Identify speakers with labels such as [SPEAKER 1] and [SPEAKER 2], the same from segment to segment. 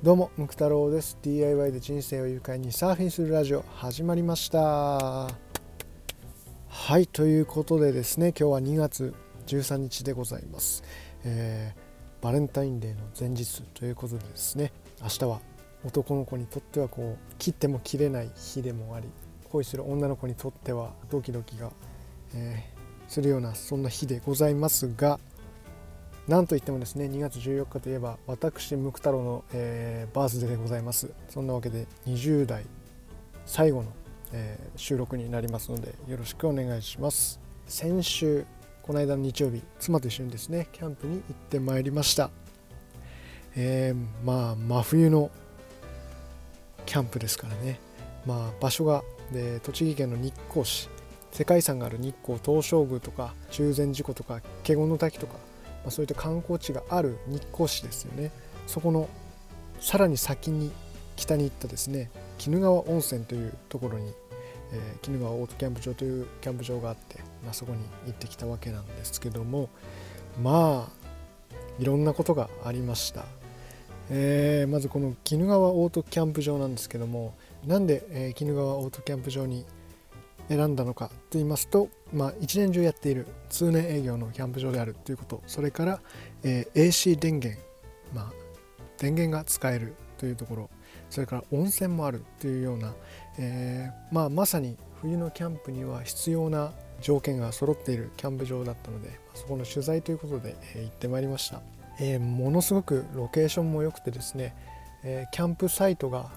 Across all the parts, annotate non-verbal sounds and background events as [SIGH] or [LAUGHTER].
[SPEAKER 1] どうもムク太郎です。DIY で人生を愉快にサーフィンするラジオ始まりました。はいということでですね今日は2月13日でございます、えー、バレンタインデーの前日ということでですね明日は男の子にとってはこう切っても切れない日でもあり恋する女の子にとってはドキドキが、えー、するようなそんな日でございますがなんといってもですね2月14日といえば私ムク太郎の、えー、バースデーでございます。そんなわけで20代最後の、えー、収録になりますのでよろしくお願いします。先週この間の日曜日妻と一緒にですねキャンプに行ってまいりました、えー、まあ真冬のキャンプですからね。まあ場所がで栃木県の日光市。世界遺産がある日光東照宮とか中禅寺湖とか華厳の滝とかま、そういった観光地がある日光市ですよね。そこのさらに先に北に行ったですね鬼怒川温泉というところに、えー、鬼怒川オートキャンプ場というキャンプ場があって、まあ、そこに行ってきたわけなんですけどもまあいろんなことがありました、えー、まずこの鬼怒川オートキャンプ場なんですけどもなんで、えー、鬼怒川オートキャンプ場に選んだのかと言いますと、まあ、一年中やっている通年営業のキャンプ場であるということそれから、えー、AC 電源、まあ、電源が使えるというところそれから温泉もあるというような、えー、まあ、まさに冬のキャンプには必要な条件が揃っているキャンプ場だったのでそこの取材ということで、えー、行ってまいりました、え、ものすごくロケーションも良くてですね、えキャンプサイトが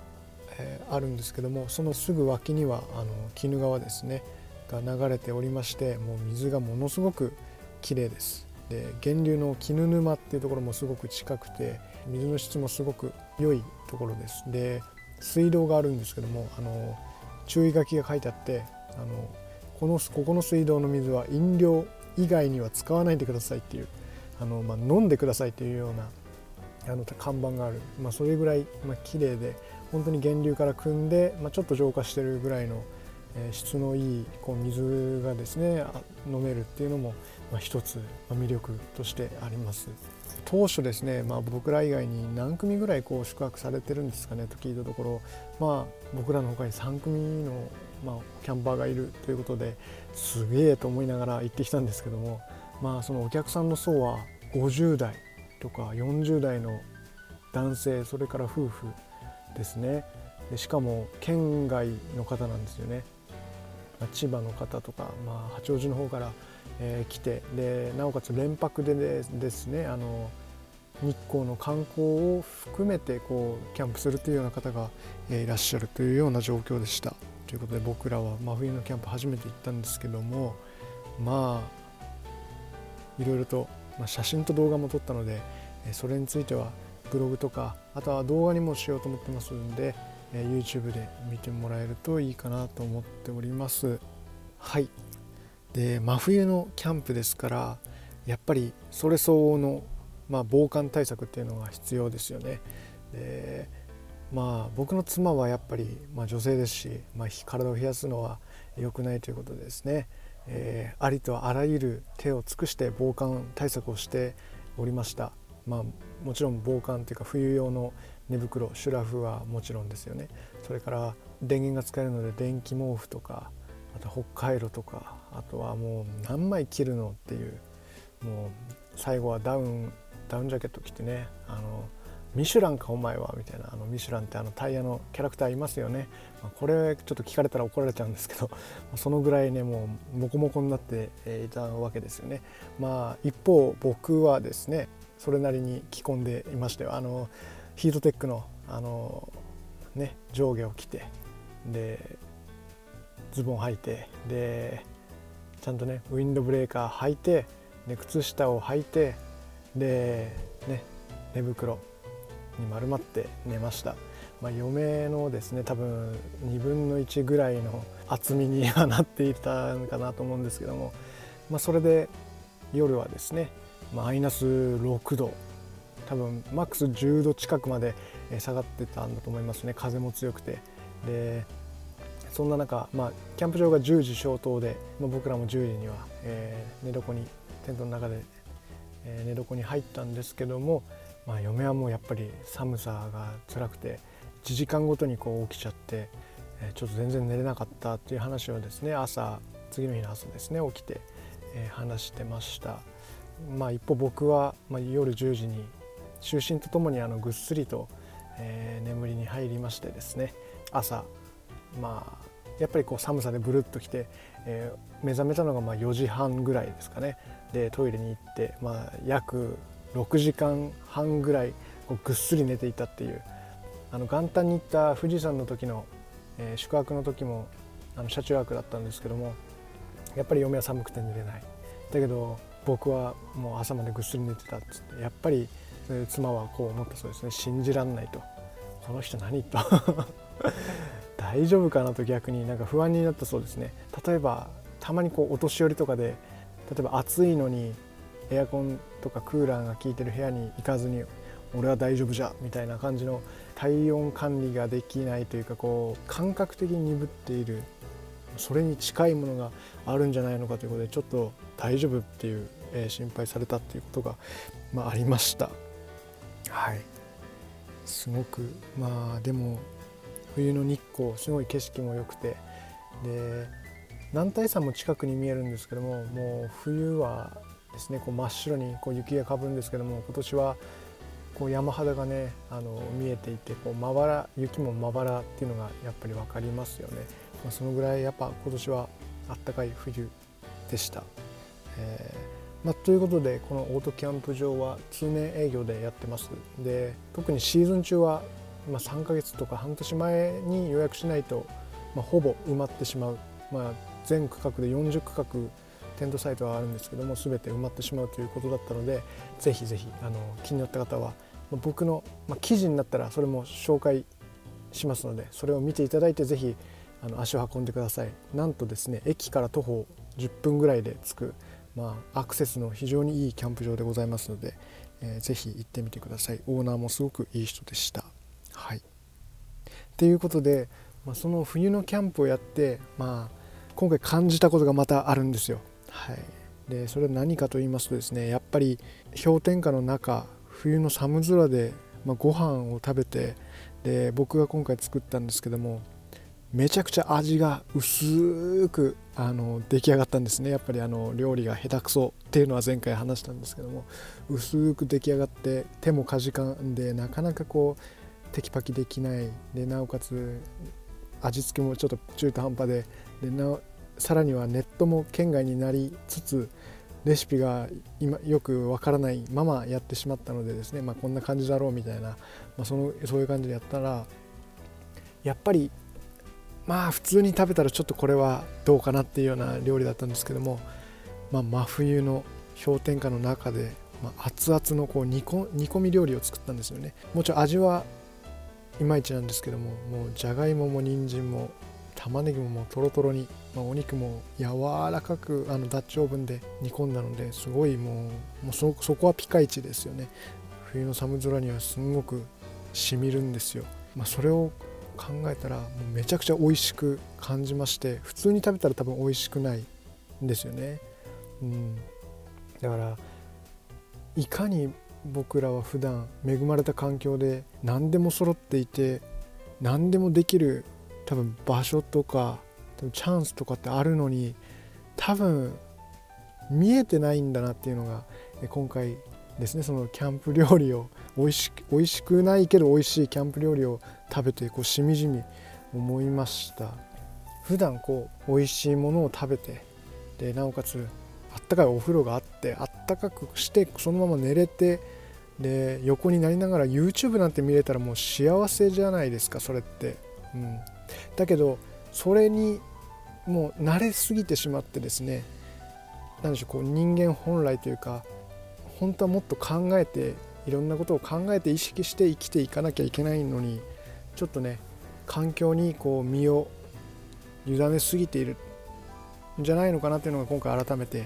[SPEAKER 1] えあるんですけどもそのすぐ脇にはあの鬼怒川ですねが流れておりましてもう水がものすごく綺麗です。で源流の絹沼っていうところもすごく近くて水の質もすごく良いところです。で水道があるんですけどもあの注意書きが書いてあってあのこのここの水道の水は飲料以外には使わないでくださいっていうあの、まあ、飲んでくださいというようなあの看板がある、まあ、それぐらい、まあ綺麗で本当に源流から汲んで、まあ、ちょっと浄化してるぐらいの、えー、質のいいこう水がですね飲めるっていうのも、まあ、一つ、まあ、魅力としてあります。当初ですね、まあ、僕ら以外に何組ぐらいこう宿泊されてるんですかねと聞いたところ、まあ、僕らの他に3組の、まあ、キャンパーがいるということですげえと思いながら行ってきたんですけども、まあ、そのお客さんの層は50代とか40代の男性それから夫婦ですねでしかも県外の方なんですよね千葉の方とか、まあ、八王子の方から、えー、来てでなおかつ連泊でですねあの日光の観光を含めてこうキャンプするというような方が、えー、いらっしゃるというような状況でした。ということで僕らは真冬のキャンプ初めて行ったんですけどもまあいろいろと、まあ、写真と動画も撮ったのでそれについてはブログとかあとは動画にもしようと思ってますんで、YouTube で見てもらえるといいかなと思っております。はい。で真冬のキャンプですからやっぱりそれ相応の、まあ、防寒対策っていうのが必要ですよね。でまあ僕の妻はやっぱり、まあ、女性ですし、まあ、体を冷やすのは良くないということですね、えー、ありとあらゆる手を尽くして防寒対策をしておりました。まあ、もちろん防寒というか冬用の寝袋シュラフはもちろんですよね。それから電源が使えるので電気毛布とかあと北海道とかあとはもう何枚着るのっていうもう最後はダウンダウンジャケット着てねあのミシュランかお前はみたいなあのミシュランってあのタイヤのキャラクターいますよね、まあ、これちょっと聞かれたら怒られちゃうんですけど [LAUGHS] そのぐらいねもうモコモコになっていたわけですよね。まあ一方僕はですねそれなりに着込んでいましたよあのヒートテックのあの、ね、上下を着てでズボン履いてでちゃんとねウィンドブレーカー履いてで靴下を履いてで、ね、寝袋に丸まって寝ました、まあ、嫁のですね多分2分の1ぐらいの厚みにはなっていたのかなと思うんですけども、まあ、それで夜はですねマイナス6度多分マックス10度近くまで下がってたんだと思いますね。風も強くて。でそんな中、まあ、キャンプ場が10時消灯で、まあ、僕らも10時には、えー、寝床にテントの中で、えー、寝床に入ったんですけどもまあ、嫁はもうやっぱり寒さが辛くて1時間ごとにこう起きちゃって、ちょっと全然寝れなかったっていう話をですね朝次の日の朝ですね起きて、え話してました。まあ、一方僕は、ま、夜10時に就寝とともにあのぐっすりと、え、眠りに入りましてですね朝まあやっぱりこう寒さでブルッときて、え、目覚めたのがまあ4時半ぐらいですかねでトイレに行って、まあ、約6時間半ぐらいこうぐっすり寝ていたっていう。あの元旦に行った富士山の時の、えー、宿泊の時もあの車中泊だったんですけどもやっぱり嫁は寒くて寝れない。だけど僕はもう朝までぐっすり寝てたっつってやっぱり妻はこう思ったそうですね。信じらんないと。この人何と。[LAUGHS] 大丈夫かなと逆になんか不安になったそうですね。例えばたまにこうお年寄りとかで例えば暑いのにエアコンとかクーラーが効いてる部屋に行かずに俺は大丈夫じゃみたいな感じの体温管理ができないというかこう感覚的に鈍っているそれに近いものがあるんじゃないのかということでちょっと大丈夫っていう、えー、心配されたっていうことが、まあ、ありました。はい。すごくまあでも冬の日光すごい景色も良くて。で男体山も近くに見えるんですけどももう冬はですねこう真っ白にこう雪がかぶるんですけども今年はこう山肌がねあの見えていてこうまばら雪もまばらっていうのがやっぱり分かりますよね、まあ、そのぐらいやっぱ今年はあったかい冬でした。えーまあ、ということでこのオートキャンプ場は通年営業でやってます。で特にシーズン中は、まあ、3ヶ月とか半年前に予約しないと、まあ、ほぼ埋まってしまう、まあ、全区画で40区画テントサイトはあるんですけども全て埋まってしまうということだったのでぜひぜひあの気になった方は僕の、まあ、記事になったらそれも紹介しますのでそれを見ていただいてぜひあの足を運んでください。なんとですね駅から徒歩10分ぐらいで着く、まあ、アクセスの非常にいいキャンプ場でございますので、えー、ぜひ行ってみてください。オーナーもすごくいい人でした。はい。ということで、まあ、その冬のキャンプをやって、まあ、今回感じたことがまたあるんですよ。はい。でそれは何かと言いますとですねやっぱり氷点下の中冬の寒空で、まあ、ご飯を食べてで僕が今回作ったんですけどもめちゃくちゃ味が薄くあの出来上がったんですね。やっぱりあの料理が下手くそっていうのは前回話したんですけども薄く出来上がって手もかじかんでなかなかこうテキパキできない。でなおかつ味付けもちょっと中途半端ででなさらにはネットも圏外になりつつレシピが今よくわからないままやってしまったのでですね、まあ、こんな感じだろうみたいな、まあ、そのそういう感じでやったらやっぱりまあ普通に食べたらちょっとこれはどうかなっていうような料理だったんですけども、まあ、真冬の氷点下の中で、まあ、熱々のこう煮込み料理を作ったんですよね。もちろん味はいまいちなんですけどももうじゃがいもも人参も玉ねぎももうトロトロに、まあ、お肉も柔らかくあのダッチオーブンで煮込んだのですごいもうもうそこはピカイチですよね。冬の寒空にはすごくしみるんですよ、まあ、それを考えたらもうめちゃくちゃ美味しく感じまして普通に食べたら多分美味しくないんですよね。うん、だからいかに僕らは普段恵まれた環境で何でも揃っていて何でもできる多分場所とかチャンスとかってあるのに多分見えてないんだなっていうのが今回ですねそのキャンプ料理を美味し美味しくないけど美味しいキャンプ料理を食べてこうしみじみ思いました。普段こう美味しいものを食べてでなおかつあったかいお風呂があってあったかくしてそのまま寝れてで横になりながら YouTube なんて見れたらもう幸せじゃないですかそれって、うん、だけどそれにもう慣れすぎてしまってですね何でしょうこう人間本来というか本当はもっと考えていろんなことを考えて意識して生きていかなきゃいけないのにちょっとね環境にこう身を委ねすぎているんじゃないのかなというのが今回改めて、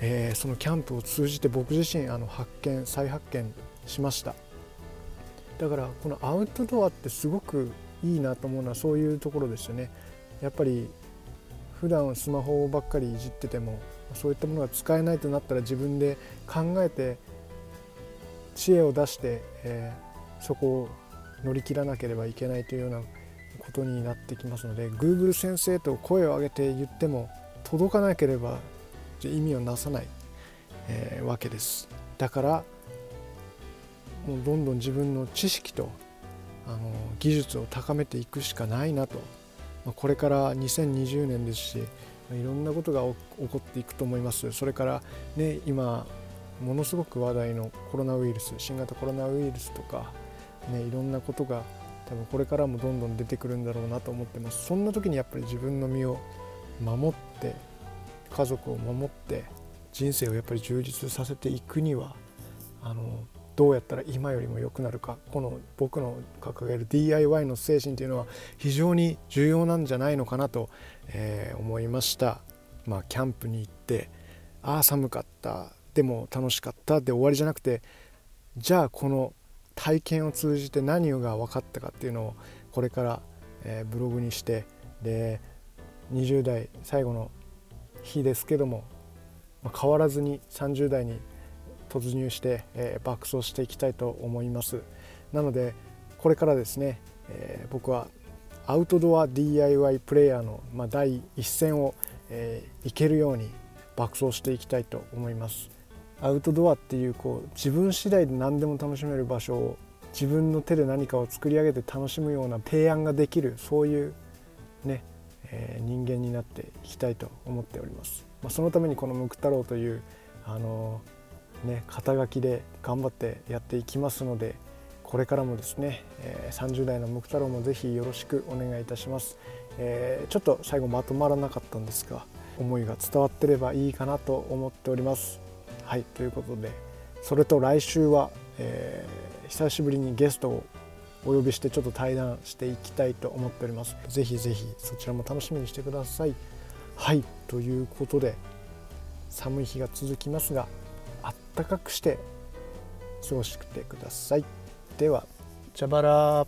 [SPEAKER 1] えー、そのキャンプを通じて僕自身あの発見再発見しました。だからこのアウトドアってすごくいいなと思うのはそういうところですよね。やっぱり普段スマホばっかりいじっててもそういったものが使えないとなったら自分で考えて知恵を出して、えー、そこを乗り切らなければいけないというようなことになってきますので Google 先生と声を上げて言っても届かなければ意味をなさない、えー、わけです。だからもうどんどん自分の知識とあの技術を高めていくしかないなと、ま、これから2020年ですしいろんなことが起こっていくと思います。それからね今ものすごく話題のコロナウイルス新型コロナウイルスとか、ね、いろんなことが多分これからもどんどん出てくるんだろうなと思ってます。そんな時にやっぱり自分の身を守って家族を守って人生をやっぱり充実させていくにはあのどうやったら今よりも良くなるかこの僕の掲げる DIY の精神というのは非常に重要なんじゃないのかなと、えー、思いました。まあ、キャンプに行ってああ寒かったでも楽しかったで終わりじゃなくてじゃあこの体験を通じて何が分かったかっていうのをこれから、えー、ブログにしてで20代最後の日ですけども、まあ、変わらずに30代に突入して、えー、爆走していきたいと思いますなのでこれからですね、えー、僕はアウトドア DIY プレイヤーの、まあ、第一線を、えー、いけるように爆走していきたいと思いますアウトドアっていうこう自分次第で何でも楽しめる場所を自分の手で何かを作り上げて楽しむような提案ができるそういうね、えー、人間になっていきたいと思っております。まあ、そのためにこのムク太郎というあのね肩書きで頑張ってやっていきますのでこれからもですね、え、30代のムク太郎もぜひよろしくお願いいたします、え、ちょっと最後まとまらなかったんですが思いが伝わってればいいかなと思っております。はいということでそれと来週は、えー、久しぶりにゲストをお呼びしてちょっと対談していきたいと思っております。ぜひぜひそちらも楽しみにしてください。はいということで寒い日が続きますが暖かくして過ごしてください。ではじゃばら